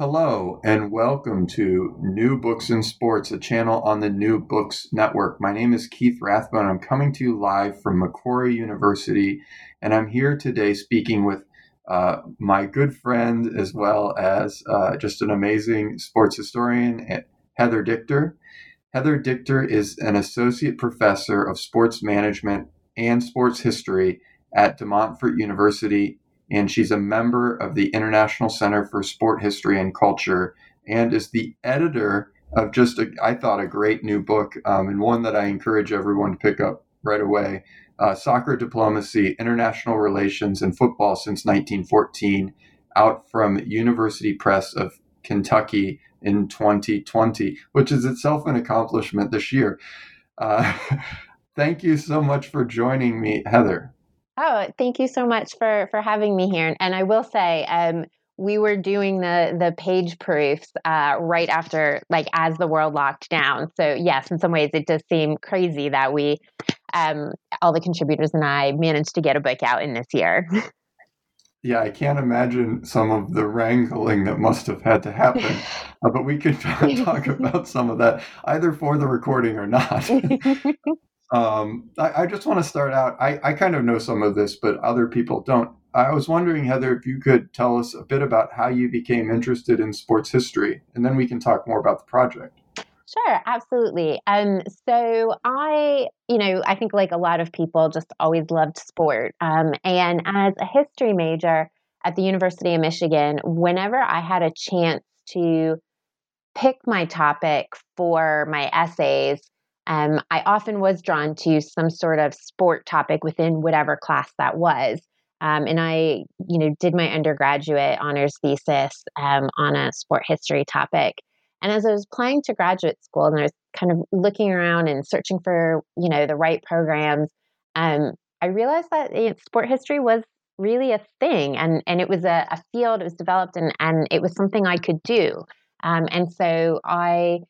Hello, and welcome to New Books in Sports, a channel on the New Books Network. My name is Keith Rathbone. I'm coming to you live from Macquarie University, and I'm here today speaking with uh, my good friend as well as uh, just an amazing sports historian, eh, Heather Dichter. Heather Dichter is an associate professor of sports management and sports history at De Montfort University and she's a member of the International Center for Sport History and Culture and is the editor of just a, I thought a great new book um, and one that I encourage everyone to pick up right away. Uh, Soccer Diplomacy, International Relations, and Football since 1914, out from University Press of Kentucky in 2020, which is itself an accomplishment this year. Uh, thank you so much for joining me, Heather. Oh, thank you so much for for having me here. And I will say, um, we were doing the the page proofs uh, right after, like, as the world locked down. So yes, in some ways, it does seem crazy that we, um, all the contributors and I, managed to get a book out in this year. Yeah, I can't imagine some of the wrangling that must have had to happen. Uh, but we could talk about some of that either for the recording or not. Um, I, I, just want to start out. I, I kind of know some of this, but other people don't. I was wondering, Heather, if you could tell us a bit about how you became interested in sports history, and then we can talk more about the project. Sure, absolutely. Um, so I, you know, I think like a lot of people, just always loved sport. Um, and as a history major at the University of Michigan, whenever I had a chance to pick my topic for my essays, um, I often was drawn to some sort of sport topic within whatever class that was. Um, and I, you know, did my undergraduate honors thesis um, on a sport history topic. And as I was applying to graduate school, and I was kind of looking around and searching for, you know, the right programs, um, I realized that you know, sport history was really a thing, and and it was a, a, field. It was developed, and and it was something I could do. Um, and so I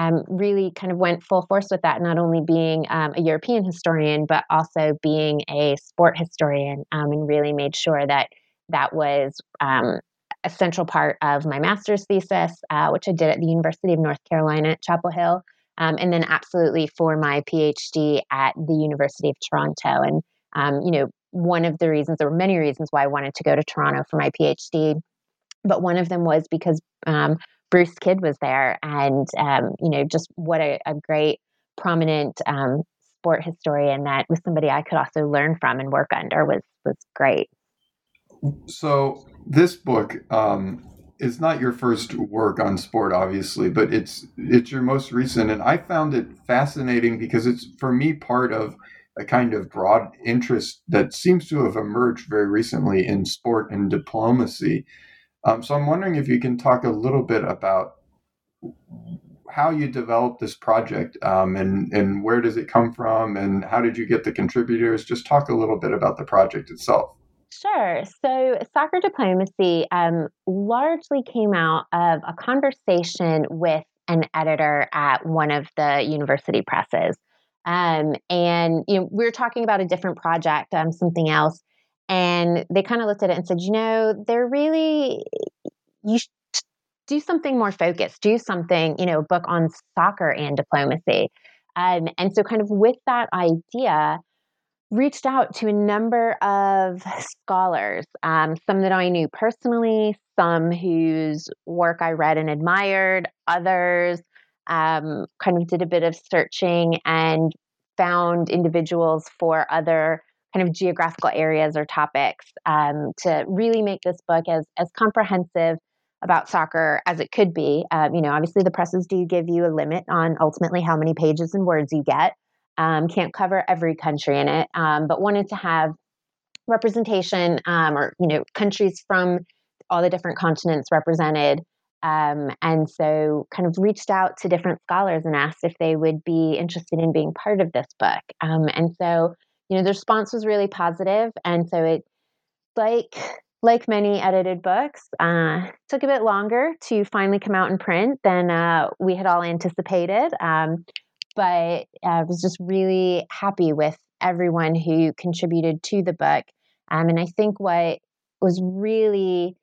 um, really kind of went full force with that, not only being um, a European historian, but also being a sport historian, um, and really made sure that that was um, a central part of my master's thesis, uh, which I did at the University of North Carolina at Chapel Hill, um, and then absolutely for my PhD at the University of Toronto. And, um, you know, one of the reasons, there were many reasons why I wanted to go to Toronto for my PhD, but one of them was because Bruce Kidd was there, and um, you know, just what a, a great, prominent um, sport historian that was somebody I could also learn from and work under was was great. So this book um, is not your first work on sport, obviously, but it's it's your most recent, and I found it fascinating because it's for me part of a kind of broad interest that seems to have emerged very recently in sport and diplomacy. Um, so I'm wondering if you can talk a little bit about how you developed this project um, and, and where does it come from and how did you get the contributors? Just talk a little bit about the project itself. Sure. So, soccer diplomacy um, largely came out of a conversation with an editor at one of the university presses. Um, and you know, we were talking about a different project, um, something else, and they kind of looked at it and said, you know, they're really, you do something more focused, do something, you know, book on soccer and diplomacy. Um, and so, kind of with that idea, reached out to a number of scholars, um, some that I knew personally, some whose work I read and admired, others um, kind of did a bit of searching and found individuals for other kind of geographical areas or topics um, to really make this book as as comprehensive about soccer as it could be. Um, you know, obviously the presses do give you a limit on ultimately how many pages and words you get. Um, can't cover every country in it, um, but wanted to have representation um, or you know countries from all the different continents represented. Um, and so, kind of reached out to different scholars and asked if they would be interested in being part of this book. Um, and so, you know, the response was really positive, and so it, like like many edited books, uh, took a bit longer to finally come out in print than uh, we had all anticipated. Um, but I was just really happy with everyone who contributed to the book. Um, and I think what was really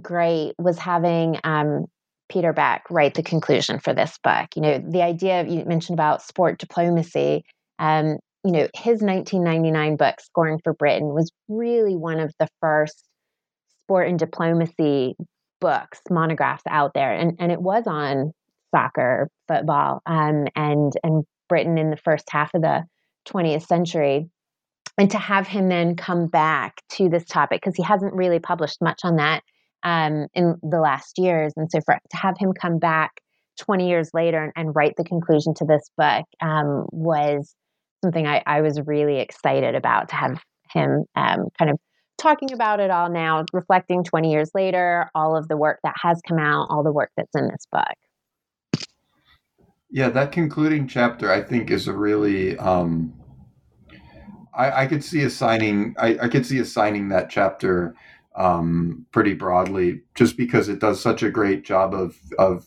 great was having um, Peter Beck write the conclusion for this book. You know, the idea you mentioned about sport diplomacy. Um, you know, his 1999 book, Scoring for Britain, was really one of the first sport and diplomacy books, monographs out there, and and it was on soccer, football, um, and and Britain in the first half of the 20th century. And to have him then come back to this topic because he hasn't really published much on that um, in the last years, and so for to have him come back 20 years later and, and write the conclusion to this book um, was something I, I, was really excited about to have him um, kind of talking about it all now, reflecting 20 years later, all of the work that has come out, all the work that's in this book. Yeah, that concluding chapter, I think, is a really. Um, I, I could see assigning. I, I could see assigning that chapter um, pretty broadly, just because it does such a great job of of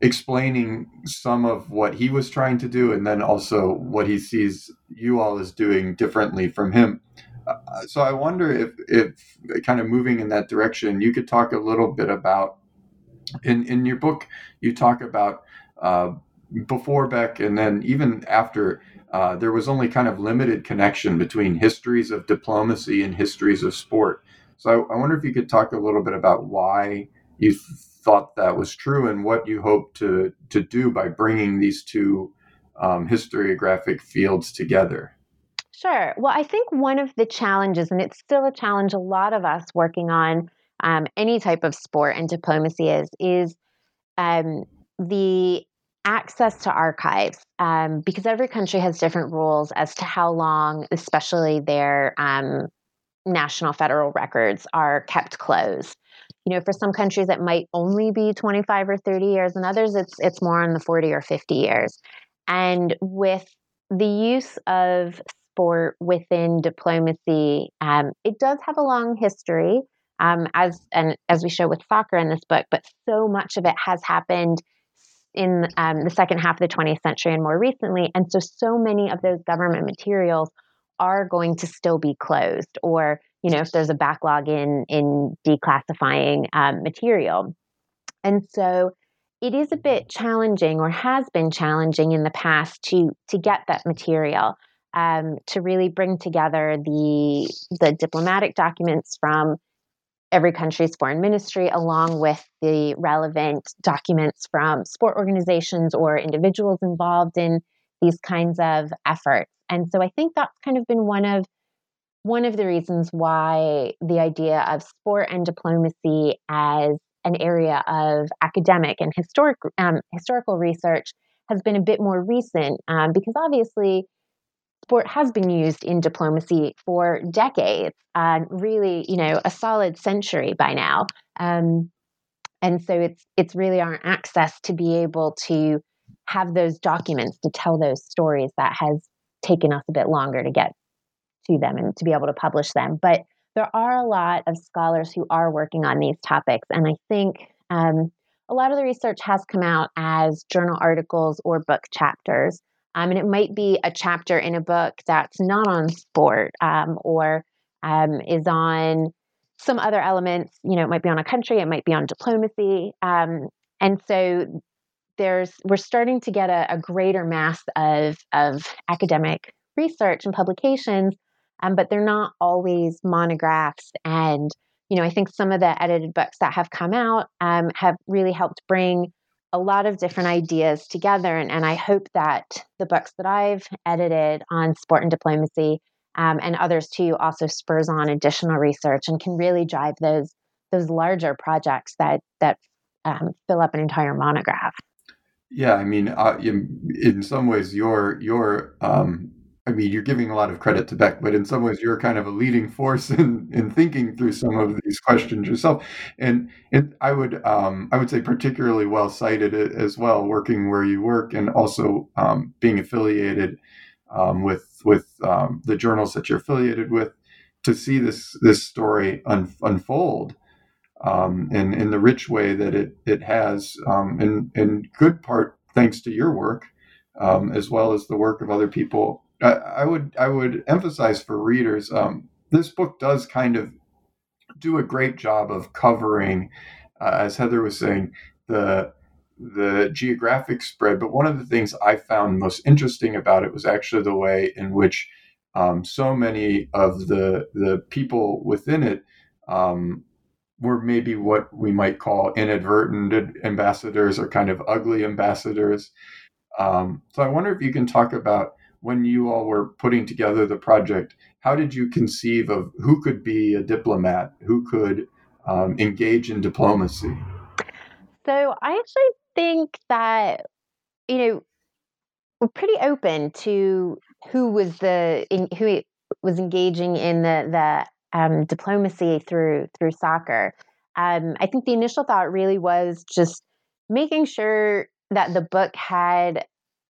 explaining some of what he was trying to do, and then also what he sees you all as doing differently from him. Uh, so I wonder if, if kind of moving in that direction, you could talk a little bit about in in your book. You talk about uh, before Beck and then even after. Uh, there was only kind of limited connection between histories of diplomacy and histories of sport. So I, I wonder if you could talk a little bit about why you thought that was true and what you hope to to do by bringing these two um, historiographic fields together. Sure. Well, I think one of the challenges, and it's still a challenge a lot of us working on um, any type of sport and diplomacy is, is um, the access to archives um, because every country has different rules as to how long, especially their um, national federal records, are kept closed. You know, for some countries it might only be 25 or 30 years, and others it's it's more on the 40 or 50 years. And with the use of sport within diplomacy, um, it does have a long history, um, as and as we show with soccer in this book. But so much of it has happened in um, the second half of the 20th century and more recently, and so so many of those government materials are going to still be closed, or you know, if there's a backlog in in declassifying um, material, and so it is a bit challenging or has been challenging in the past to to get that material um, to really bring together the the diplomatic documents from every country's foreign ministry along with the relevant documents from sport organizations or individuals involved in these kinds of efforts. And so i think that's kind of been one of one of the reasons why the idea of sport and diplomacy as an area of academic and historic um, historical research has been a bit more recent um, because obviously sport has been used in diplomacy for decades, uh, really, you know, a solid century by now. Um, and so it's it's really our access to be able to have those documents to tell those stories that has taken us a bit longer to get to them and to be able to publish them. But there are a lot of scholars who are working on these topics, and I think um, a lot of the research has come out as journal articles or book chapters. Um, and it might be a chapter in a book that's not on sport um, or um, is on some other elements. You know, it might be on a country, it might be on diplomacy. Um, and so there's we're starting to get a, a greater mass of of academic research and publications, um, but they're not always monographs. And you know, I think some of the edited books that have come out um, have really helped bring a lot of different ideas together. And, and I hope that the books that I've edited on sport and diplomacy um, and others too also spurs on additional research and can really drive those those larger projects that that um, fill up an entire monograph. Yeah, I mean, uh, in, in, some ways, your your um, I mean, you're giving a lot of credit to Beck, but in some ways, you're kind of a leading force in, in thinking through some of these questions yourself. And, and I would um, I would say particularly well cited as well, working where you work, and also um, being affiliated um, with with um, the journals that you're affiliated with, to see this this story un- unfold um, in in the rich way that it it has, um, in in good part thanks to your work, as well as the work of other people I, I would I would emphasize for readers um, this book does kind of do a great job of covering, uh, as Heather was saying, the the geographic spread. But one of the things I found most interesting about it was actually the way in which um, so many of the the people within it um, were maybe what we might call inadvertent ambassadors or kind of ugly ambassadors. Um, so I wonder if you can talk about when you all were putting together the project, how did you conceive of who could be a diplomat, who could um, engage in diplomacy? So I actually think that, you know, we're pretty open to who was the in, who was engaging in the the um, diplomacy through through soccer. Um, I think the initial thought really was just making sure that the book had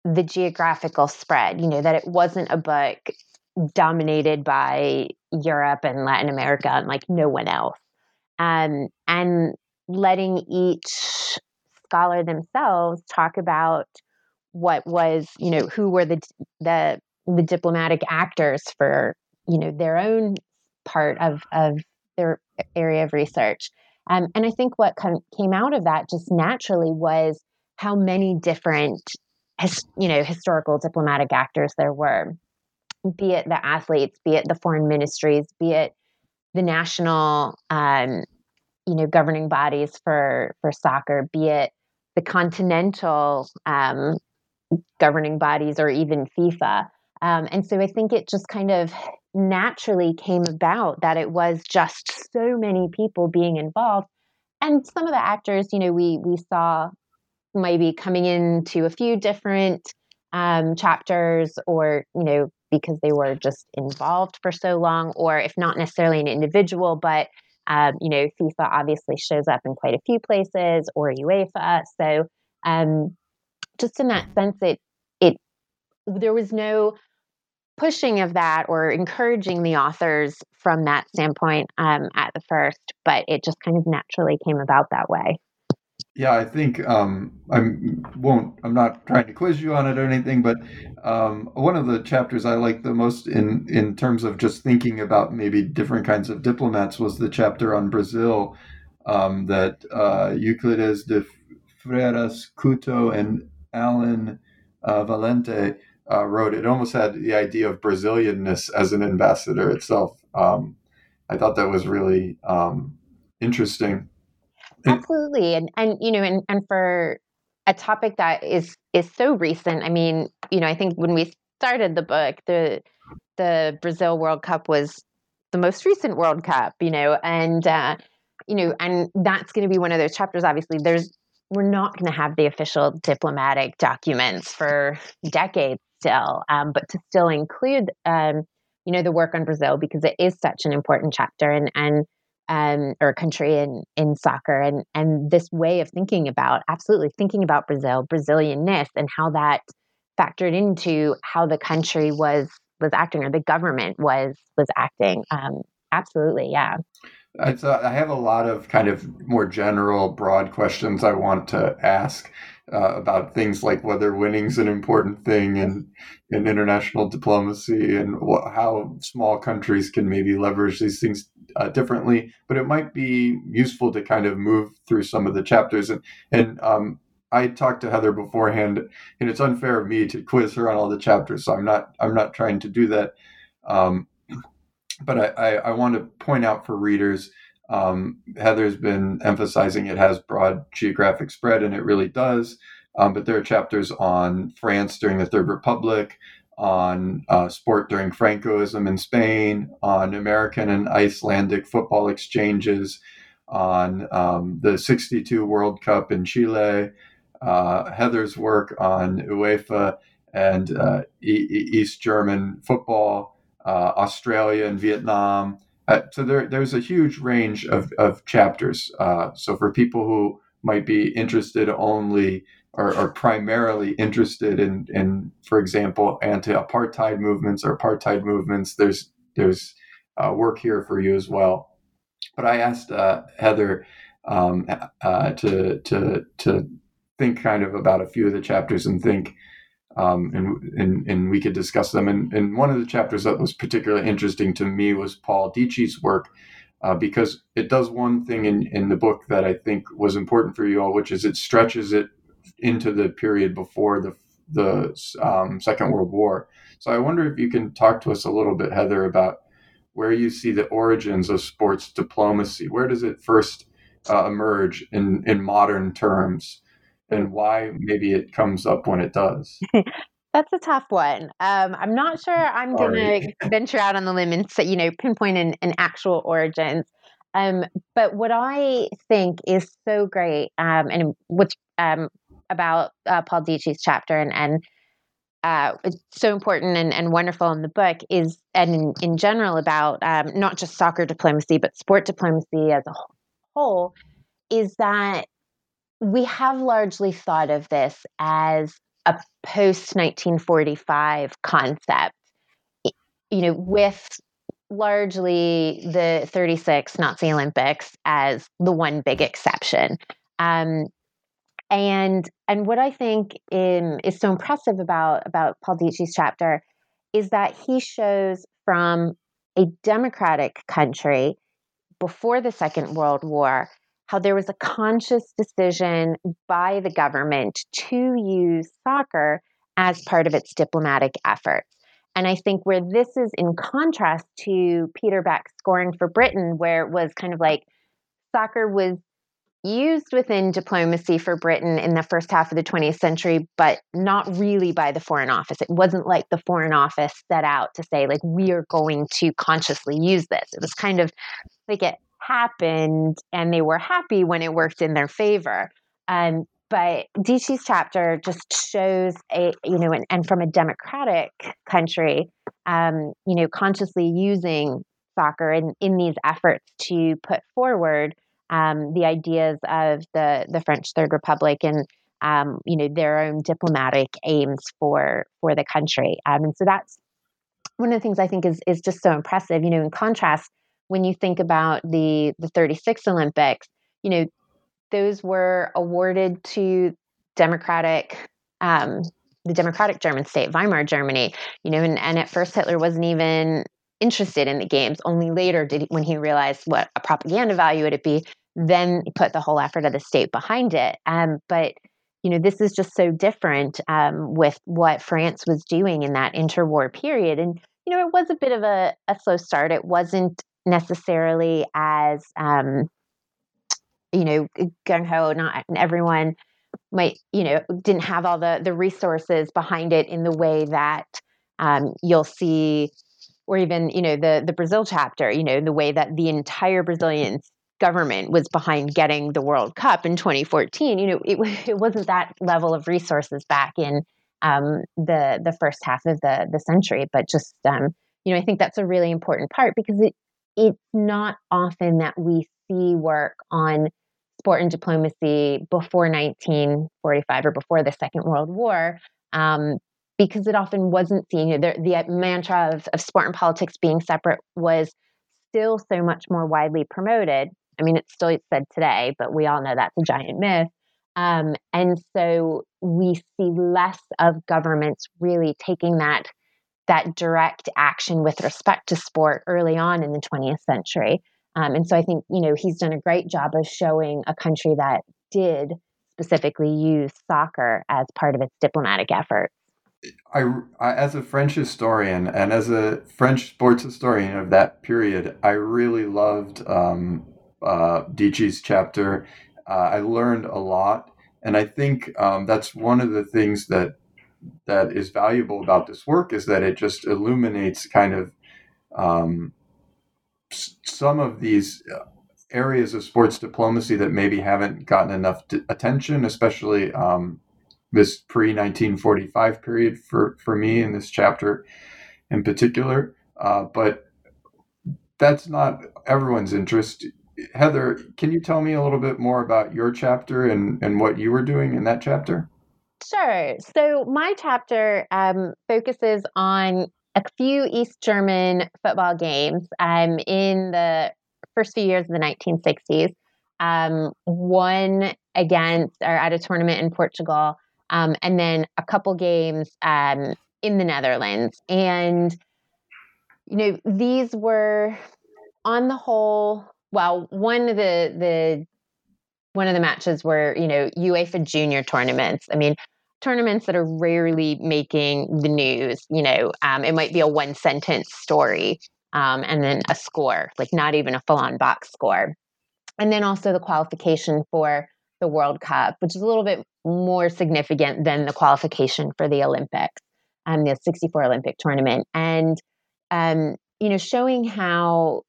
the geographical spread, you know, that it wasn't a book dominated by Europe and Latin America and like no one else. Um, and letting each scholar themselves talk about what was, you know, who were the the the diplomatic actors for, you know, their own part of of their area of research. Um, and I think what came out of that just naturally was how many different his, you know historical diplomatic actors there were be it the athletes be it the foreign ministries be it the national um, you know governing bodies for for soccer be it the continental um, governing bodies or even FIFA. Um, and so I think it just kind of naturally came about that it was just so many people being involved. And some of the actors you know we we saw maybe coming into a few different um, chapters or you know because they were just involved for so long or if not necessarily an individual but um, you know fifa obviously shows up in quite a few places or uefa. So um, just in that sense it it there was no pushing of that or encouraging the authors from that standpoint um, at the first but it just kind of naturally came about that way yeah, I think um, I won't. I'm not trying to quiz you on it or anything, but um, one of the chapters I like the most in in terms of just thinking about maybe different kinds of diplomats was the chapter on Brazil um, that uh, Euclides de Freitas Couto and Alan uh, Valente uh, wrote. It almost had the idea of Brazilianness as an ambassador itself. Um, I thought that was really um, interesting. Absolutely. And and you know, and, and for a topic that is is so recent, I mean, you know, I think when we started the book, the the Brazil World Cup was the most recent World Cup, you know, and uh, you know, and that's going to be one of those chapters. Obviously, there's we're not going to have the official diplomatic documents for decades still, um, but to still include, um, you know, the work on Brazil because it is such an important chapter, and and um, or country in in soccer, and and this way of thinking about absolutely thinking about Brazil, Brazilianness, and how that factored into how the country was was acting or the government was was acting. Um, absolutely, yeah. I, I have a lot of kind of more general, broad questions I want to ask uh, about things like whether winning's an important thing in in international diplomacy and wh- how small countries can maybe leverage these things uh, differently, but it might be useful to kind of move through some of the chapters. And and um, I talked to Heather beforehand, and it's unfair of me to quiz her on all the chapters, so I'm not I'm not trying to do that. Um, but I, I, I, want to point out for readers. Um, Heather's been emphasizing it has broad geographic spread, and it really does. Um, but there are chapters on France during the Third Republic, on uh, sport during Francoism in Spain, on American and Icelandic football exchanges, on um, the 62 World Cup in Chile, uh, Heather's work on UEFA, and uh, e- East German football, uh, Australia and Vietnam. Uh, so there, there's a huge range of, of chapters. Uh, so for people who might be interested only or, or primarily interested in, in, for example, anti-apartheid movements or apartheid movements, there's there's uh, work here for you as well. But I asked uh, Heather um, uh, to to to think kind of about a few of the chapters and think um, and, and, and we could discuss them. And, and one of the chapters that was particularly interesting to me was Paul Dietschy's work, uh, because it does one thing in, in the book that I think was important for you all, which is it stretches it into the period before the the um, Second World War. So I wonder if you can talk to us a little bit, Heather, about where you see the origins of sports diplomacy. Where does it first uh, emerge in in modern terms? And why maybe it comes up when it does? That's a tough one. Um, I'm not sure I'm going to venture out on the limb and say, you know, pinpoint an, an actual origins. Um, but what I think is so great, um, and what's um, about uh, Paul Dietschy's chapter and, and uh, it's so important and, and wonderful in the book is, and in, in general about um, not just soccer diplomacy, but sport diplomacy as a whole, is that we have largely thought of this as a post 1945 concept, you know, with largely the 36 Nazi Olympics as the one big exception. Um, and and what I think in, is so impressive about about Paul Dietschy's chapter is that he shows from a democratic country before the Second World War how there was a conscious decision by the government to use soccer as part of its diplomatic efforts. And I think where this is in contrast to Peter Beck's scoring for Britain, where it was kind of like soccer was used within diplomacy for Britain in the first half of the 20th century, but not really by the Foreign Office. It wasn't like the Foreign Office set out to say, like, we are going to consciously use this. It was kind of like it happened and they were happy when it worked in their favor. Um, but Dietschy's chapter just shows a, you know, and, and from a democratic country, um, you know, consciously using soccer in, in these efforts to put forward um, the ideas of the, the French Third Republic and, um, you know, their own diplomatic aims for, for the country. Um, and so that's one of the things I think is, is just so impressive, you know, in contrast when you think about the the 36 Olympics, you know, those were awarded to democratic um, the democratic German state, Weimar Germany, you know, and, and at first Hitler wasn't even interested in the games. Only later did he, when he realized what a propaganda value it would it be, then he put the whole effort of the state behind it. Um, but you know, this is just so different um, with what France was doing in that interwar period. And you know, it was a bit of a, a slow start. It wasn't necessarily as um, you know gung ho. Not everyone might you know didn't have all the the resources behind it in the way that um, you'll see, or even you know the the Brazil chapter. You know the way that the entire Brazilian government was behind getting the World Cup in 2014. You know it it wasn't that level of resources back in um, the the first half of the the century, but just um, you know I think that's a really important part because it it's not often that we see work on sport and diplomacy before 1945 or before the Second World War, um, because it often wasn't seen. You know, the, the mantra of, of sport and politics being separate was still so much more widely promoted. I mean, it's still said today, but we all know that's a giant myth. Um, and so we see less of governments really taking that that direct action with respect to sport early on in the 20th century. Um, and so I think, you know, he's done a great job of showing a country that did specifically use soccer as part of its diplomatic efforts. I, I, as a French historian and as a French sports historian of that period, I really loved um, uh, chapter. Uh, I learned a lot, and I think um, that's one of the things that that is valuable about this work is that it just illuminates kind of um, some of these uh, areas of sports diplomacy that maybe haven't gotten enough attention, especially um, this pre 1945 period for, for me in this chapter in particular. Uh, but that's not everyone's interest. Heather, can you tell me a little bit more about your chapter and, and what you were doing in that chapter? Sure. So my chapter um, focuses on a few East German football games um, in the first few years of the 1960s. Um, one against or at a tournament in Portugal, um, and then a couple games um, in the Netherlands. And you know, these were on the whole. Well, one of the the one of the matches were you know UEFA Junior tournaments. I mean, tournaments that are rarely making the news. You know, um, it might be a one sentence story um, and then a score, like not even a full on box score. And then also the qualification for the World Cup, which is a little bit more significant than the qualification for the Olympics, um, the 64 Olympic tournament. And, um, you know, showing how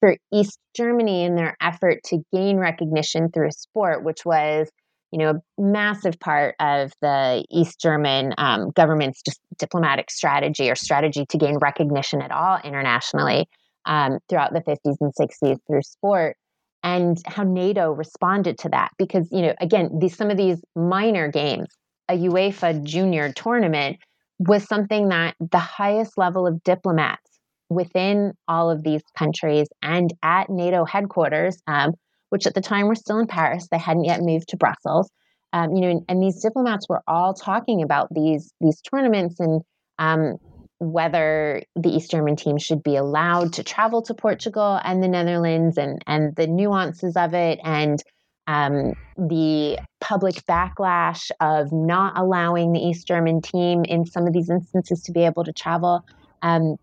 for East Germany in their effort to gain recognition through sport, which was you know, a massive part of the East German um, government's diplomatic strategy or strategy to gain recognition at all internationally um, throughout the 50s and 60s through sport, and how NATO responded to that. Because, you know, again, these, some of these minor games, a UEFA junior tournament, was something that the highest level of diplomats within all of these countries and at NATO headquarters um, which at the time were still in Paris. They hadn't yet moved to Brussels. Um, you know, and, and, these diplomats were all talking about these these tournaments and um, whether the East German team should be allowed to travel to Portugal and the Netherlands, and and the nuances of it, and um, the public backlash of not allowing the East German team in some of these instances to be able to travel. Um,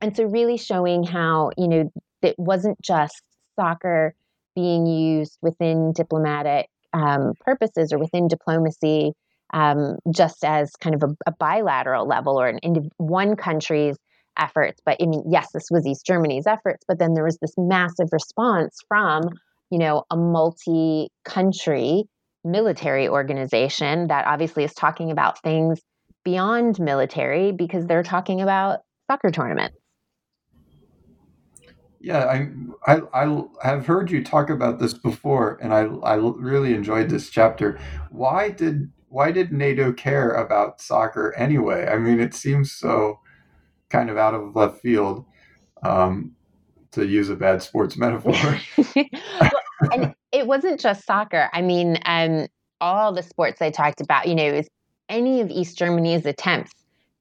and so, really showing how you know it wasn't just soccer being used within diplomatic um, purposes or within diplomacy um, just as kind of a, a bilateral level or an one country's efforts. But I mean, yes, this was East Germany's efforts, but then there was this massive response from, you know, a multi-country military organization that obviously is talking about things beyond military because they're talking about soccer tournaments. Yeah, I, I, I have heard you talk about this before, and I, I really enjoyed this chapter. Why did why did NATO care about soccer anyway? I mean, it seems so kind of out of left field, um, to use a bad sports metaphor. well, and it wasn't just soccer. I mean, um, all the sports I talked about, you know, is any of East Germany's attempts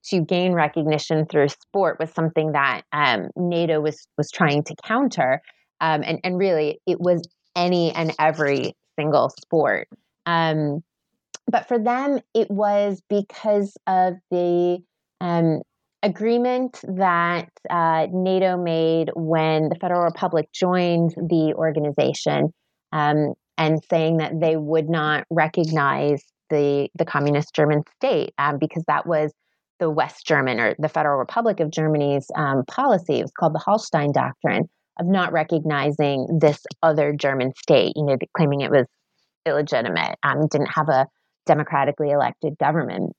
to gain recognition through sport was something that um, NATO was was trying to counter, um, and and really it was any and every single sport. Um, but for them, it was because of the um, agreement that uh, NATO made when the Federal Republic joined the organization, um, and saying that they would not recognize the the communist German state um, because that was the West German or the Federal Republic of Germany's um, policy. It was called the Hallstein Doctrine of not recognizing this other German state, you know, claiming it was illegitimate, um, didn't have a democratically elected government.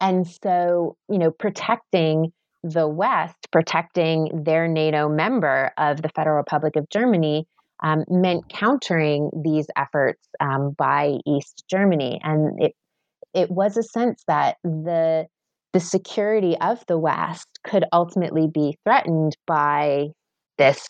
And so, you know, protecting the West, protecting their NATO member of the Federal Republic of Germany, um, meant countering these efforts um, by East Germany. And it it was a sense that the the security of the West could ultimately be threatened by this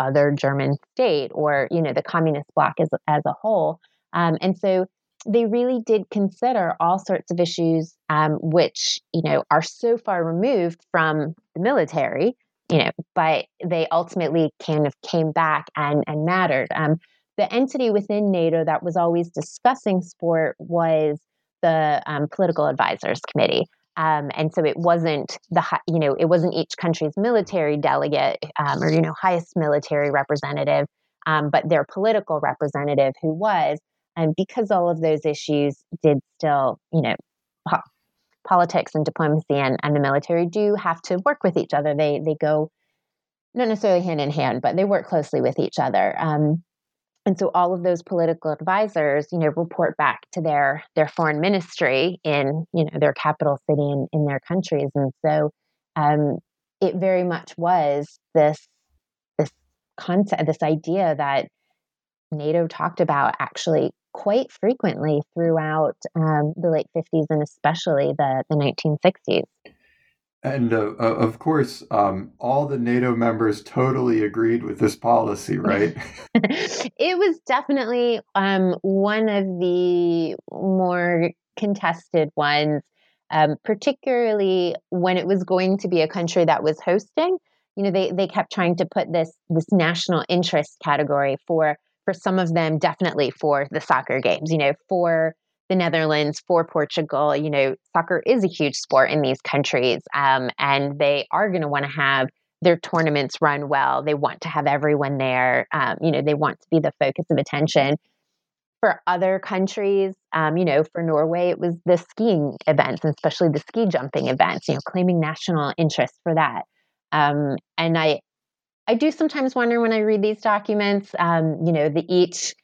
other German state or, you know, the communist bloc as, as a whole. Um, and so they really did consider all sorts of issues um, which, you know, are so far removed from the military, you know, but they ultimately kind of came back and, and mattered. Um, the entity within NATO that was always discussing sport was the um, Political Advisors Committee. Um, and so it wasn't the you know it wasn't each country's military delegate um, or you know highest military representative, um, but their political representative who was, and because all of those issues did still you know po- politics and diplomacy and, and the military do have to work with each other. They they go not necessarily hand in hand, but they work closely with each other. Um, and so all of those political advisors, you know, report back to their their foreign ministry in you know their capital city in, in their countries, and so um, it very much was this this concept, this idea that NATO talked about actually quite frequently throughout um, the late 50s and especially the, the 1960s. And uh, of course, um, all the NATO members totally agreed with this policy, right? it was definitely um, one of the more contested ones, um, particularly when it was going to be a country that was hosting. You know, they, they kept trying to put this this national interest category for for some of them, definitely for the soccer games. You know, for the Netherlands, for Portugal. You know, soccer is a huge sport in these countries, um, and they are going to want to have their tournaments run well. They want to have everyone there. Um, you know, they want to be the focus of attention. For other countries, um, you know, for Norway, it was the skiing events, and especially the ski jumping events. You know, claiming national interest for that. Um, and I, I do sometimes wonder when I read these documents. Um, you know, the each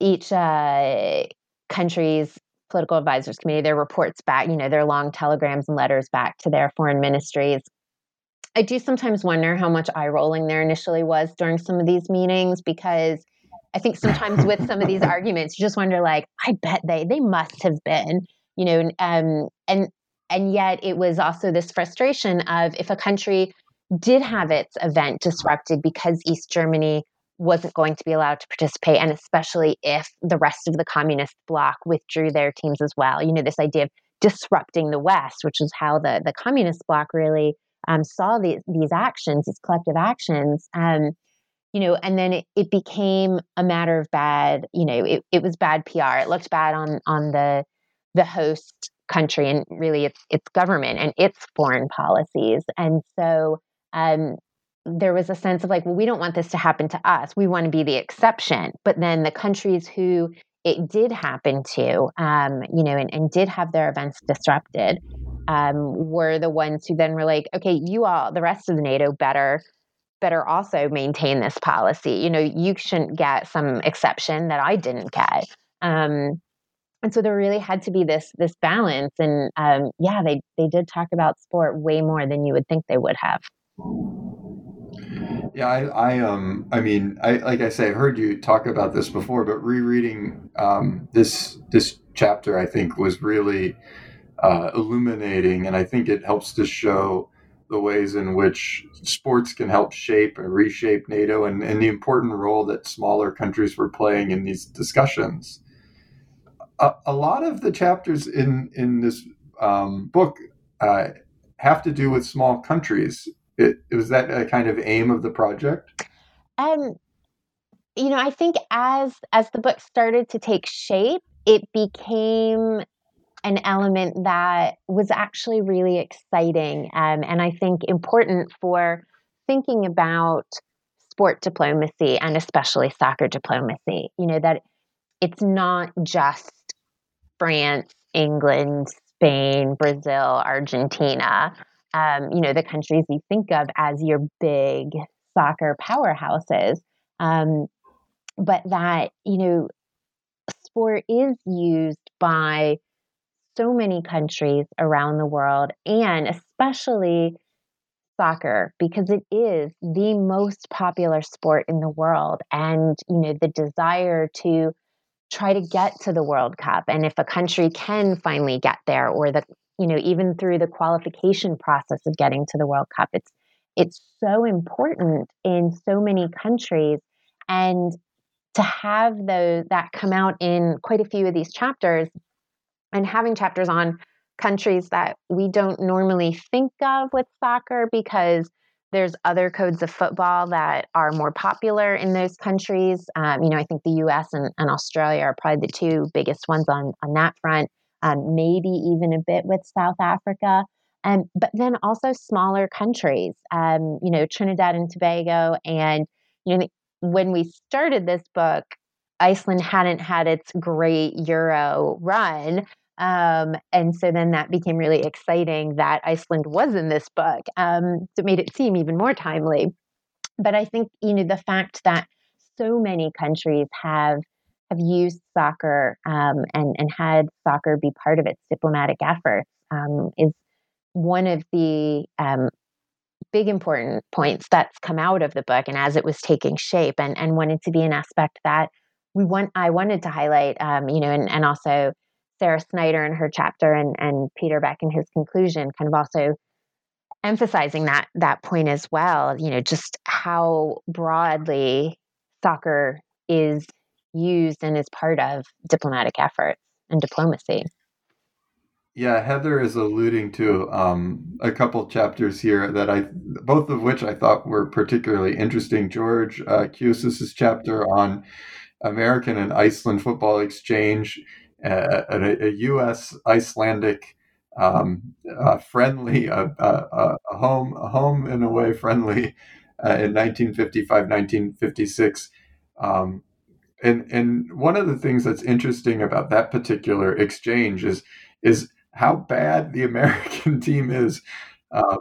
each uh, countries political advisors committee their reports back you know their long telegrams and letters back to their foreign ministries. I do sometimes wonder how much eye rolling there initially was during some of these meetings because i think sometimes with some of these arguments you just wonder like i bet they they must have been you know um, and and yet it was also this frustration of if a country did have its event disrupted because east germany wasn't going to be allowed to participate, and especially if the rest of the communist bloc withdrew their teams as well. You know, this idea of disrupting the West, which is how the, the communist bloc really um, saw these, these actions, these collective actions. Um, you know, and then it, it became a matter of bad, you know, it, it was bad PR. It looked bad on on the the host country and really its its government and its foreign policies. And so um, there was a sense of like, well, we don't want this to happen to us. We want to be the exception. But then the countries who it did happen to, um, you know, and, and, did have their events disrupted, um, were the ones who then were like, okay, you all, the rest of the NATO, better, better also maintain this policy. You know, you shouldn't get some exception that I didn't get. Um, and so there really had to be this this balance. And um, yeah, they they did talk about sport way more than you would think they would have. Yeah, I, I um, I mean, I like I say, I've heard you talk about this before, but rereading um, this this chapter, I think, was really uh, illuminating, and I think it helps to show the ways in which sports can help shape and reshape NATO, and, and the important role that smaller countries were playing in these discussions. A, a lot of the chapters in in this um, book uh, have to do with small countries it, was that a kind of aim of the project? Um, you know, I think as as the book started to take shape, it became an element that was actually really exciting um, and I think important for thinking about sport diplomacy and especially soccer diplomacy. You know, that it's not just France, England, Spain, Brazil, Argentina um, you know, the countries you think of as your big soccer powerhouses. Um, but that, you know, sport is used by so many countries around the world and especially soccer because it is the most popular sport in the world and you know the desire to try to get to the world cup and if a country can finally get there or the you know, even through the qualification process of getting to the World Cup. It's it's so important in so many countries and to have those that come out in quite a few of these chapters and having chapters on countries that we don't normally think of with soccer because there's other codes of football that are more popular in those countries. Um, you know, I think the US and, and Australia are probably the two biggest ones on, on that front um, maybe even a bit with South Africa. Um, but then also smaller countries, um, you know, Trinidad and Tobago. And, you know, when we started this book, Iceland hadn't had its great Euro run. Um, and so then that became really exciting that Iceland was in this book. Um, so it made it seem even more timely. But I think, you know, the fact that so many countries have have used soccer um, and and had soccer be part of its diplomatic efforts um, is one of the um, big important points that's come out of the book and as it was taking shape and and wanted to be an aspect that we want I wanted to highlight um, you know and, and also Sarah Snyder in her chapter and and Peter Beck in his conclusion kind of also emphasizing that that point as well you know just how broadly soccer is used and is part of diplomatic efforts and diplomacy yeah, Heather is alluding to um, a couple chapters here that I, both of which I thought were particularly interesting. George uh, chapter on American and Iceland football exchange, uh, a, a, U.S. Icelandic um, uh, friendly, a, a, a, home, a home in a way friendly uh, in 1955, 1956. Um, and and one of the things that's interesting about that particular exchange is is how bad the American team is. Um,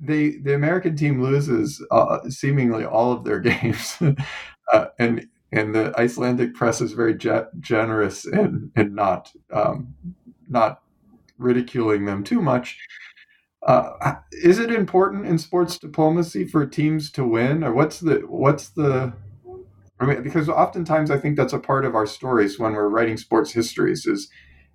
they the American team loses uh, seemingly all of their games, uh, and and the Icelandic press is very ge- generous and and not um, not ridiculing them too much. Uh, is it important in sports diplomacy for teams to win, or what's the what's the I mean, because oftentimes I think that's a part of our stories when we're writing sports histories is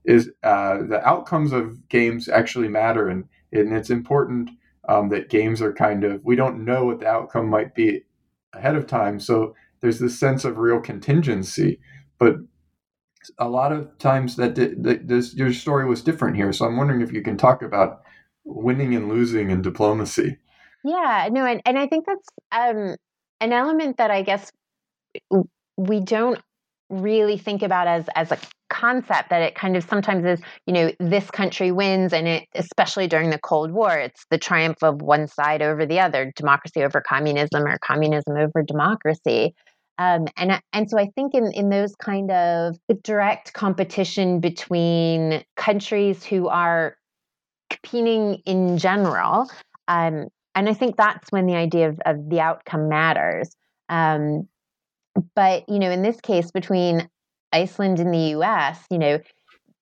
is uh, the outcomes of games actually matter, and and it's important um, that games are kind of we don't know what the outcome might be ahead of time, so there's this sense of real contingency, but a lot of times that, that this, your story was different here. So I'm wondering if you can talk about winning and losing in diplomacy. Yeah, no, and, and I think that's um, an element that I guess we don't really think about as as a concept that it kind of sometimes is you know this country wins and it especially during the cold war it's the triumph of one side over the other democracy over communism or communism over democracy um, and and so I think in in those kind of direct competition between countries who are competing in general, um, and I think that's when the idea of, of the outcome matters. Um, but you know, in this case, between Iceland and the U.S., you know,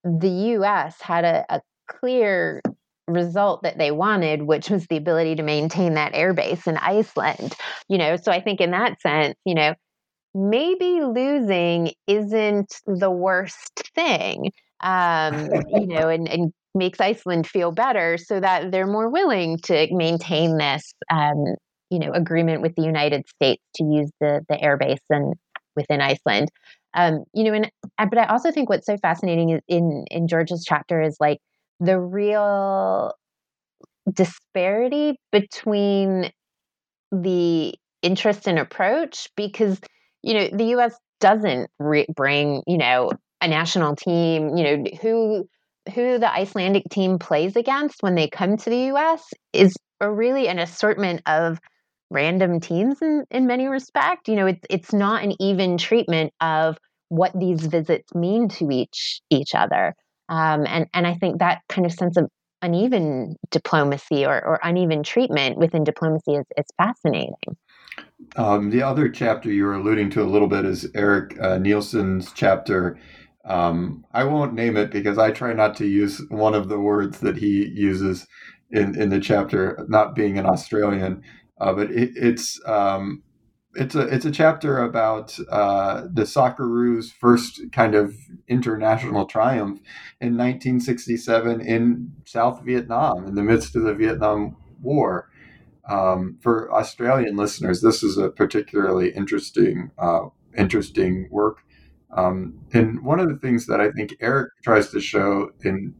the U.S. had a, a clear result that they wanted, which was the ability to maintain that airbase in Iceland. You know, so I think in that sense, you know, maybe losing isn't the worst thing. Um, you know, and, and makes Iceland feel better so that they're more willing to maintain this um, you know agreement with the United States to use the the airbase and within Iceland. Um, you know, and but I also think what's so fascinating is in in George's chapter is like the real disparity between the interest and approach because you know the U.S. doesn't re- bring you know a national team. You know who who the Icelandic team plays against when they come to the U.S. is a really an assortment of random teams in, in many respects. You know, it's it's not an even treatment of what these visits mean to each each other. Um, and and I think that kind of sense of uneven diplomacy or, or uneven treatment within diplomacy is, is fascinating. Um, the other chapter you were alluding to a little bit is Eric uh, Nielsen's chapter. Um, I won't name it because I try not to use one of the words that he uses in, in the chapter, not being an Australian. Uh, but it, it's um, it's a it's a chapter about uh, the Socceroos' first kind of international triumph in 1967 in South Vietnam in the midst of the Vietnam War. Um, for Australian listeners, this is a particularly interesting uh, interesting work. Um, and one of the things that I think Eric tries to show in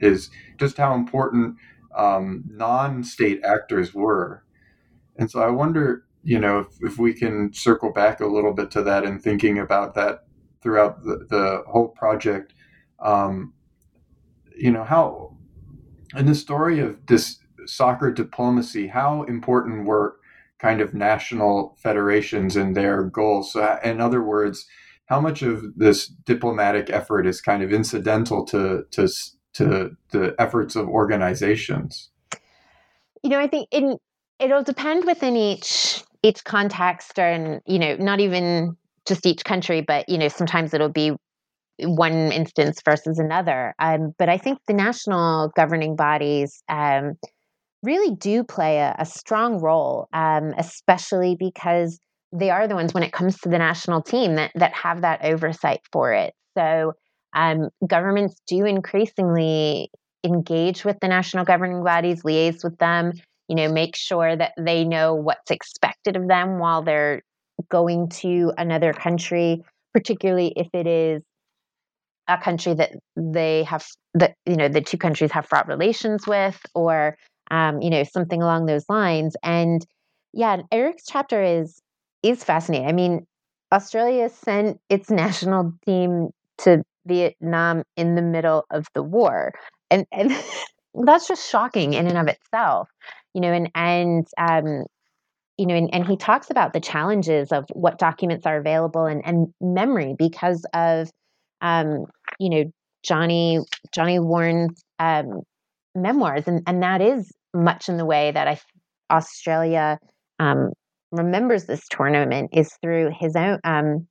is just how important um, non-state actors were and so I wonder, you know, if, if we can circle back a little bit to that and thinking about that throughout the, the whole project. Um, you know, how, in the story of this soccer diplomacy, how important were kind of national federations and their goals? So, in other words, how much of this diplomatic effort is kind of incidental to, to, to the efforts of organizations? You know, I think in it'll depend within each each context and you know not even just each country but you know sometimes it'll be one instance versus another. Um, but i think the national governing bodies um, really do play a, a strong role um, especially because they are the ones when it comes to the national team that that have that oversight for it. So um, governments do increasingly engage with the national governing bodies liaise with them you know, make sure that they know what's expected of them while they're going to another country, particularly if it is a country that they have that you know the two countries have fraught relations with or um, you know something along those lines. And yeah eric's chapter is is fascinating. I mean australia sent its national team to vietnam in the middle of the war. And and that's just shocking in and of itself you know, and and um, you know, and, and he talks about the challenges of what documents are available and, and memory because of um, you know, Johnny Johnny Warren's um, memoirs, and and that is much in the way that I Australia um, remembers this tournament is through his own um,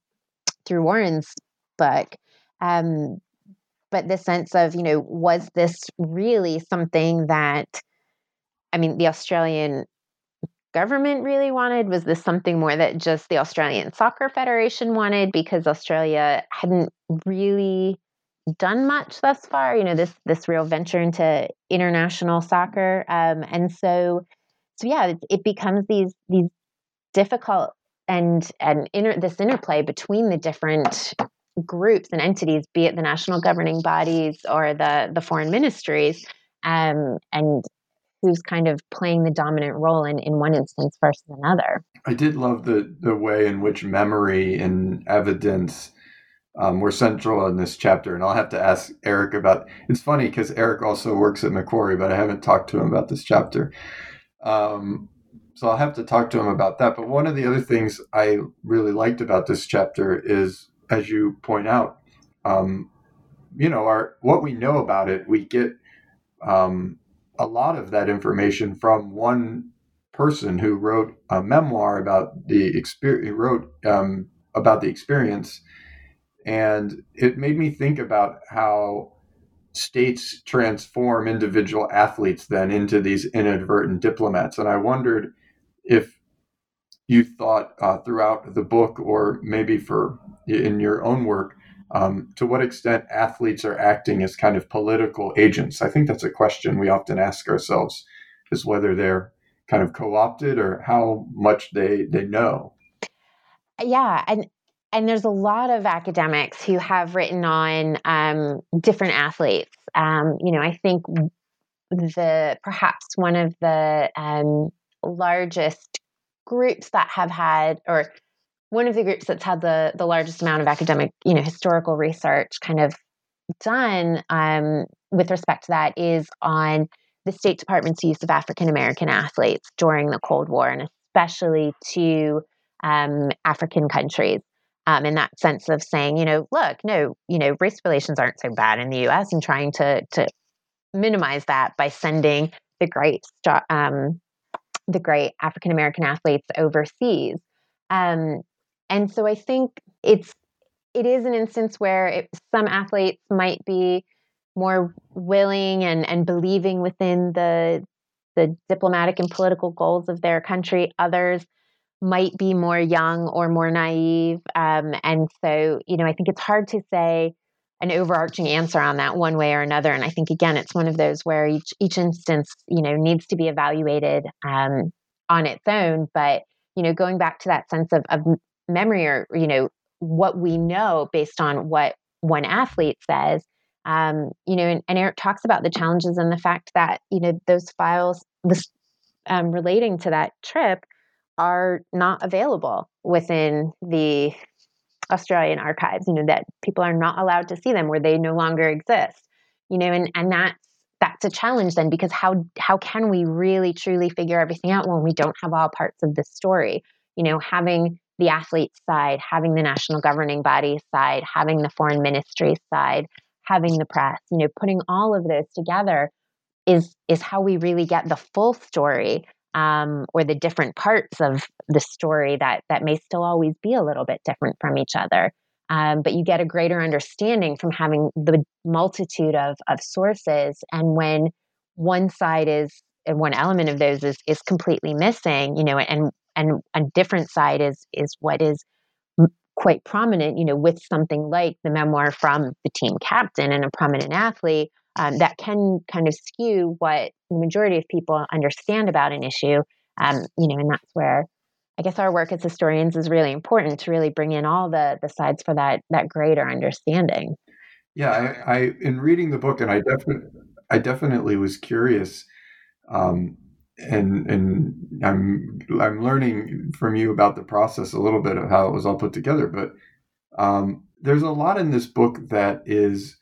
through Warren's book. Um, but the sense of you know was this really something that I mean, the Australian government really wanted? Was this something more that just the Australian Soccer Federation wanted because Australia hadn't really done much thus far? You know, this this real venture into international soccer, um, and so so yeah, it, it becomes these these difficult and and inter, this interplay between the different groups and entities, be it the national governing bodies or the the foreign ministries, um, and who's kind of playing the dominant role in, in one instance versus another. I did love the, the way in which memory and evidence um, were central in this chapter. And I'll have to ask Eric about it's funny because Eric also works at Macquarie, but I haven't talked to him about this chapter. Um, so I'll have to talk to him about that. But one of the other things I really liked about this chapter is, as you point out, um, you know, our what we know about it, we get um, a lot of that information from one person who wrote a memoir about the experience. Wrote um, about the experience, and it made me think about how states transform individual athletes then into these inadvertent diplomats. And I wondered if you thought uh, throughout the book, or maybe for in your own work, um, to what extent athletes are acting as kind of political agents. I think that's a question we often ask ourselves: is whether they're kind of co-opted or how much they they know. Yeah, and and there's a lot of academics who have written on um, different athletes. Um, you know, I think the perhaps one of the um, largest groups that have had or one of the groups that's had the the largest amount of academic, you know, historical research kind of done um, with respect to that is on the State Department's use of African American athletes during the Cold War, and especially to um, African countries. Um, in that sense of saying, you know, look, no, you know, race relations aren't so bad in the U.S. and trying to to minimize that by sending the great um, the great African American athletes overseas. Um, and so I think it's it is an instance where it, some athletes might be more willing and, and believing within the the diplomatic and political goals of their country. Others might be more young or more naive. Um, and so, you know, I think it's hard to say an overarching answer on that one way or another. And I think again, it's one of those where each each instance, you know, needs to be evaluated um, on its own. But you know, going back to that sense of, of memory or you know what we know based on what one athlete says um, you know and, and, eric talks about the challenges and the fact that you know those files this, um, relating to that trip are not available within the australian archives you know that people are not allowed to see them where they no longer exist you know and and that's that's a challenge then because how how can we really truly figure everything out when we don't have all parts of the story? You know having the athlete side, having the national governing body side, having the foreign ministry side, having the press, you know, putting all of those together is is how we really get the full story um, or the different parts of the story that that may still always be a little bit different from each other. Um, but you get a greater understanding from having the multitude of of sources. And when one side is and one element of those is is completely missing, you know, and and a different side is is what is quite prominent, you know, with something like the memoir from the team captain and a prominent athlete, um, that can kind of skew what the majority of people understand about an issue. Um, you know, and that's where I guess our work as historians is really important to really bring in all the the sides for that that greater understanding. Yeah, I, I in reading the book, and I definitely I definitely was curious. Um, and and I'm I'm learning from you about the process a little bit of how it was all put together. But um, there's a lot in this book that is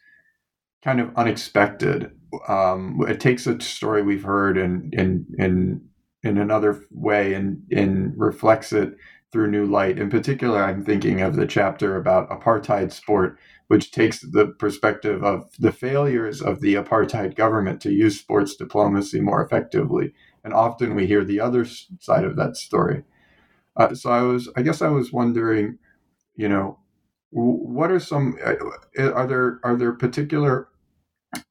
kind of unexpected. Um, it takes a story we've heard and and in in another way and and reflects it through new light. In particular, I'm thinking of the chapter about apartheid sport, which takes the perspective of the failures of the apartheid government to use sports diplomacy more effectively and often we hear the other side of that story. Uh, so I was, I guess, I was wondering, you know, what are some uh, uh, are there are there particular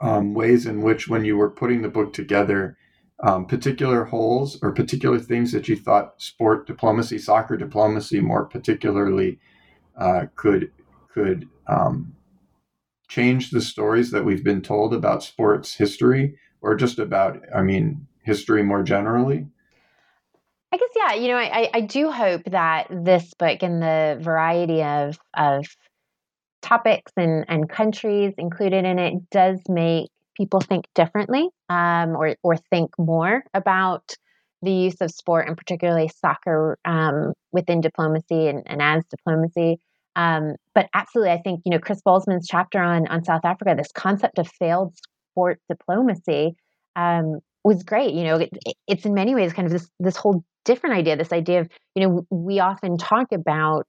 um, ways in which when you were putting the book together um, particular holes or particular things that you thought sport diplomacy soccer diplomacy more particularly uh, could could um, change the stories that we've been told about sports history or just about i mean history more generally? I guess yeah. You know, I I do hope that this book and the variety of of topics and and countries included in it does make people think differently, um, or or think more about the use of sport and particularly soccer um, within diplomacy and, and as diplomacy. Um, but absolutely, I think you know Chris Bolsmann's chapter on on South Africa, this concept of failed sport diplomacy, um, was great. You know, it, it's in many ways kind of this this whole different idea. This idea of you know we often talk about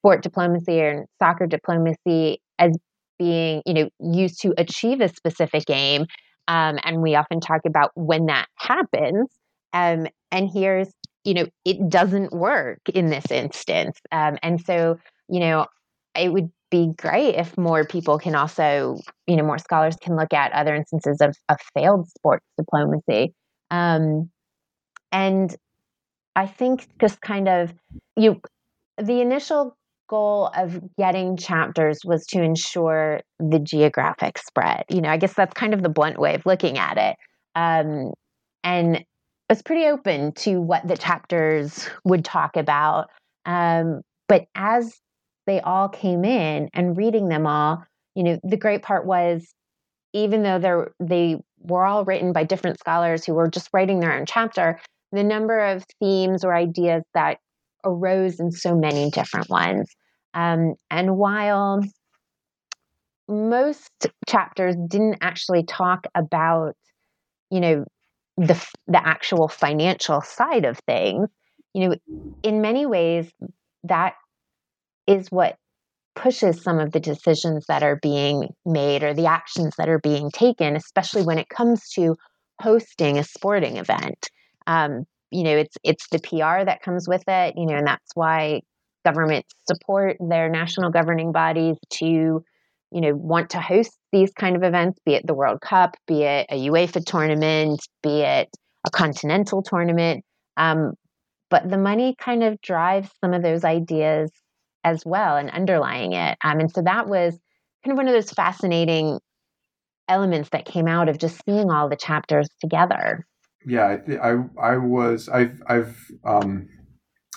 sport diplomacy and soccer diplomacy as being you know used to achieve a specific aim, um, and we often talk about when that happens. Um, and here's you know it doesn't work in this instance, um, and so you know it would be great if more people can also, you know, more scholars can look at other instances of, of failed sports diplomacy. Um, and I think just kind of you, the initial goal of getting chapters was to ensure the geographic spread. You know, I guess that's kind of the blunt way of looking at it. Um, and was pretty open to what the chapters would talk about. Um, but as they all came in and reading them all, you know, the great part was even though they're, they were all written by different scholars who were just writing their own chapter, the number of themes or ideas that arose in so many different ones. Um, and while most chapters didn't actually talk about, you know, the the actual financial side of things, you know, in many ways that is what pushes some of the decisions that are being made or the actions that are being taken, especially when it comes to hosting a sporting event. Um, you know, it's it's the PR that comes with it, you know, and that's why governments support their national governing bodies to, you know, want to host these kind of events, be it the World Cup, be it a UEFA tournament, be it a continental tournament. Um, but the money kind of drives some of those ideas as well and underlying it. Um, and so that was kind of one of those fascinating elements that came out of just seeing all the chapters together. Yeah, I I, I was I've I've um,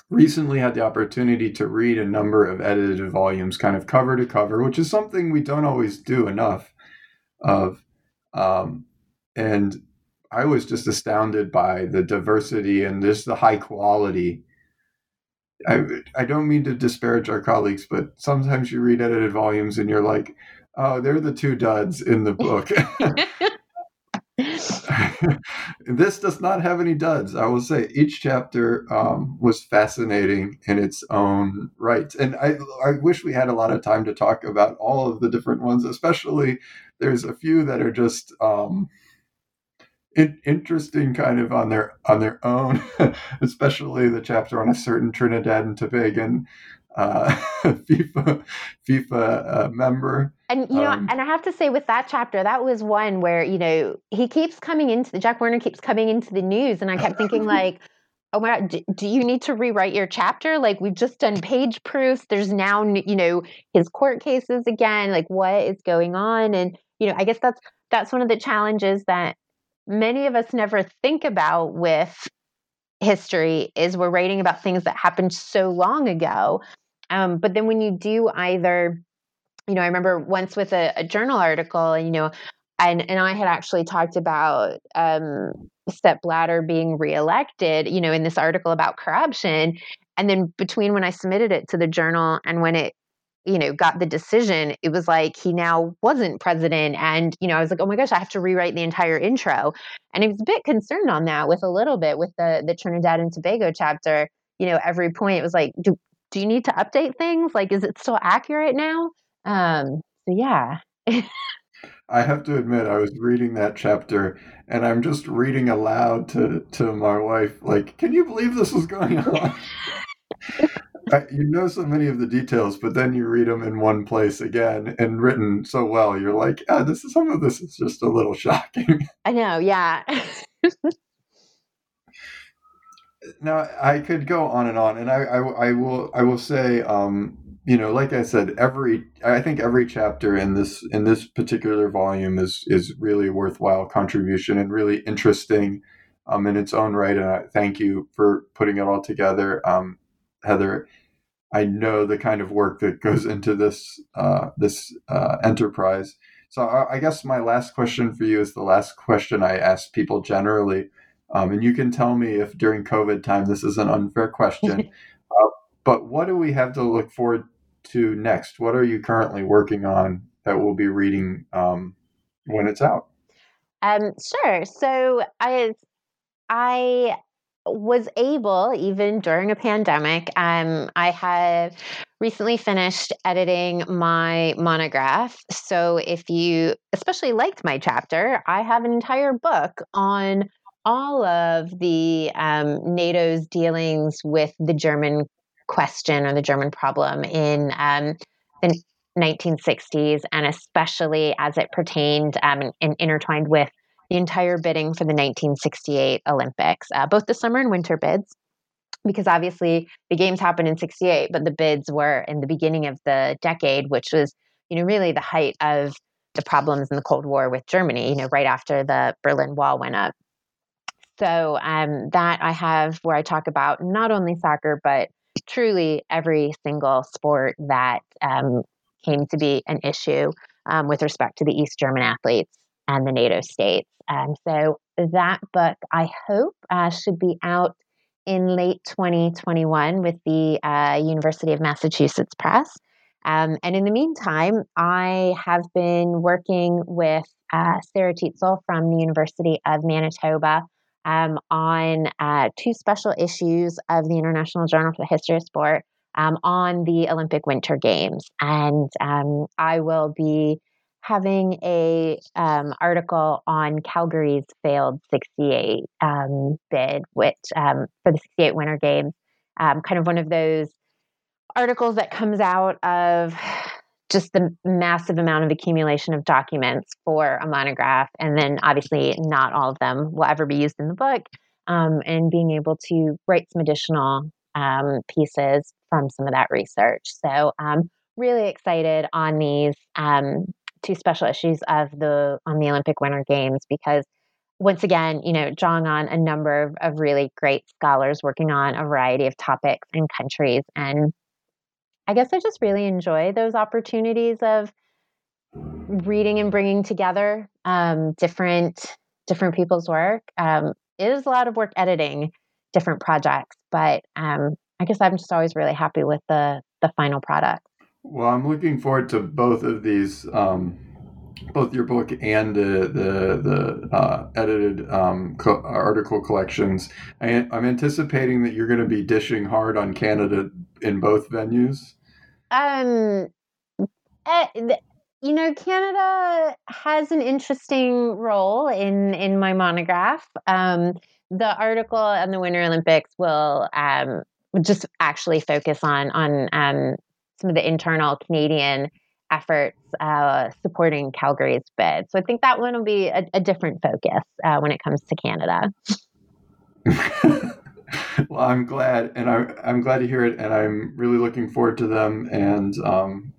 recently had the opportunity to read a number of edited volumes, kind of cover to cover, which is something we don't always do enough of. Um, and I was just astounded by the diversity and just the high quality I, I don't mean to disparage our colleagues, but sometimes you read edited volumes and you're like, oh, they're the two duds in the book. this does not have any duds. I will say each chapter um, was fascinating in its own right, and I I wish we had a lot of time to talk about all of the different ones. Especially, there's a few that are just um, in, interesting kind of on their on their own, especially the chapter on a certain Trinidad and Tobago uh, FIFA FIFA uh, member. And you know, um, and I have to say, with that chapter, that was one where you know he keeps coming into the Jack Warner keeps coming into the news, and I kept thinking like. Oh my God, do, do you need to rewrite your chapter? Like, we've just done page proofs. There's now, you know, his court cases again. Like, what is going on? And, you know, I guess that's that's one of the challenges that many of us never think about with history is we're writing about things that happened so long ago um, but then when you do either, you know, I remember once with a, a journal article, you know, and and I had actually talked about um, Sepp Blatter being reelected, you know, in this article about corruption, and then between when I submitted it to the journal and when it you know got the decision it was like he now wasn't president and you know i was like oh my gosh i have to rewrite the entire intro and i was a bit concerned on that with a little bit with the the trinidad and tobago chapter you know every point it was like do, do you need to update things? Like, is it still accurate now? Um, so yeah. I have to admit, I was reading that chapter and I'm just reading aloud to, to my wife, like, can you believe this is going on? I, you know so many of the details, but then you read them in one place again and written so well. You're like, yeah, this is some of this is just a little shocking. I know, yeah. now I could go on and on, and I, I, I will I will say, um, you know, like I said, every I think every chapter in this in this particular volume is is really worthwhile contribution and really interesting, um, in its own right. And I thank you for putting it all together, um, Heather. I know the kind of work that goes into this uh, this uh, enterprise. So I, I guess my last question for you is the last question I ask people generally um, and you can tell me if during COVID time this is an unfair question. uh, but what do we have to look forward to next? What are you currently working on that we'll be reading um, when it's out? Um, sure. So I, I was able, even during a pandemic, um, I have recently finished editing my monograph. So if you especially liked my chapter, I have an entire book on all of the um, NATO's dealings with the German question or the German problem in um, the 1960s, and especially as it pertained um, and, and, intertwined with the entire bidding for the 1968 Olympics, uh, both the summer and winter bids. Because obviously the games happened in 68, but the bids were in the beginning of the decade, which was, you know, really the height of the problems in the Cold War with Germany, you know, right after the Berlin Wall went up. So um, that I have where I talk about not only soccer, but truly every single sport that um, came to be an issue um, with respect to the East German athletes and the NATO states. And so that book, I hope, uh, should be out in late 2021 with the uh, University of Massachusetts Press. Um, and in the meantime, I have been working with uh, Sarah Teetzel from the University of Manitoba um, on uh, two special issues of the International Journal for the History of Sport um, on the Olympic Winter Games, and um, I will be having a um, article on Calgary's failed 68 um, bid, which um, for the 68 Winter Games, kind of one of those articles that comes out of just the massive amount of accumulation of documents for a monograph. And then obviously, not all of them will ever be used in the book. Um, and being able to write some additional um, pieces from some of that research. So, um, really excited on these um, two special issues of the on the Olympic Winter Games because once again, you know, drawing on a number of, of really great scholars working on a variety of topics and countries and I guess I just really enjoy those opportunities of reading and bringing together um, different different people's work. Um, it is a lot of work editing different projects, but um, I guess I'm just always really happy with the the final product. Well, I'm looking forward to both of these, um, both your book and the the, the uh, edited um, co- article collections. I, am anticipating that you're going to be dishing hard on Canada in both venues. Um, eh, you know, Canada has an interesting role in in my monograph. Um, the article on the Winter Olympics will um, just actually focus on on um, some of the internal Canadian efforts uh, supporting Calgary's bid. So I think that one will be a, a different focus uh, when it comes to Canada. well, I'm glad, and I'm I'm glad to hear it, and I'm really looking forward to them, and um,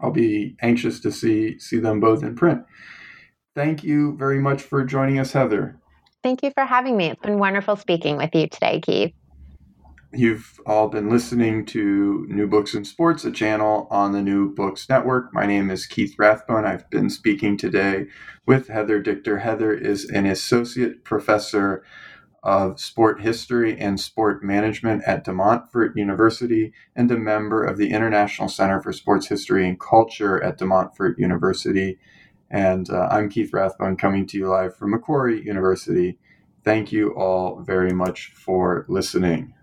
I'll be anxious to see see them both in print. Thank you very much for joining us, Heather. Thank you for having me. It's been wonderful speaking with you today, Keith. You've all been listening to New Books in Sports, a channel on the New Books Network. My name is Keith Rathbone. I've been speaking today with Heather Dichter. Heather is an associate professor of sport history and sport management at De Montfort University and a member of the International Center for Sports History and Culture at De Montfort University. And uh, I'm Keith Rathbone coming to you live from Macquarie University. Thank you all very much for listening.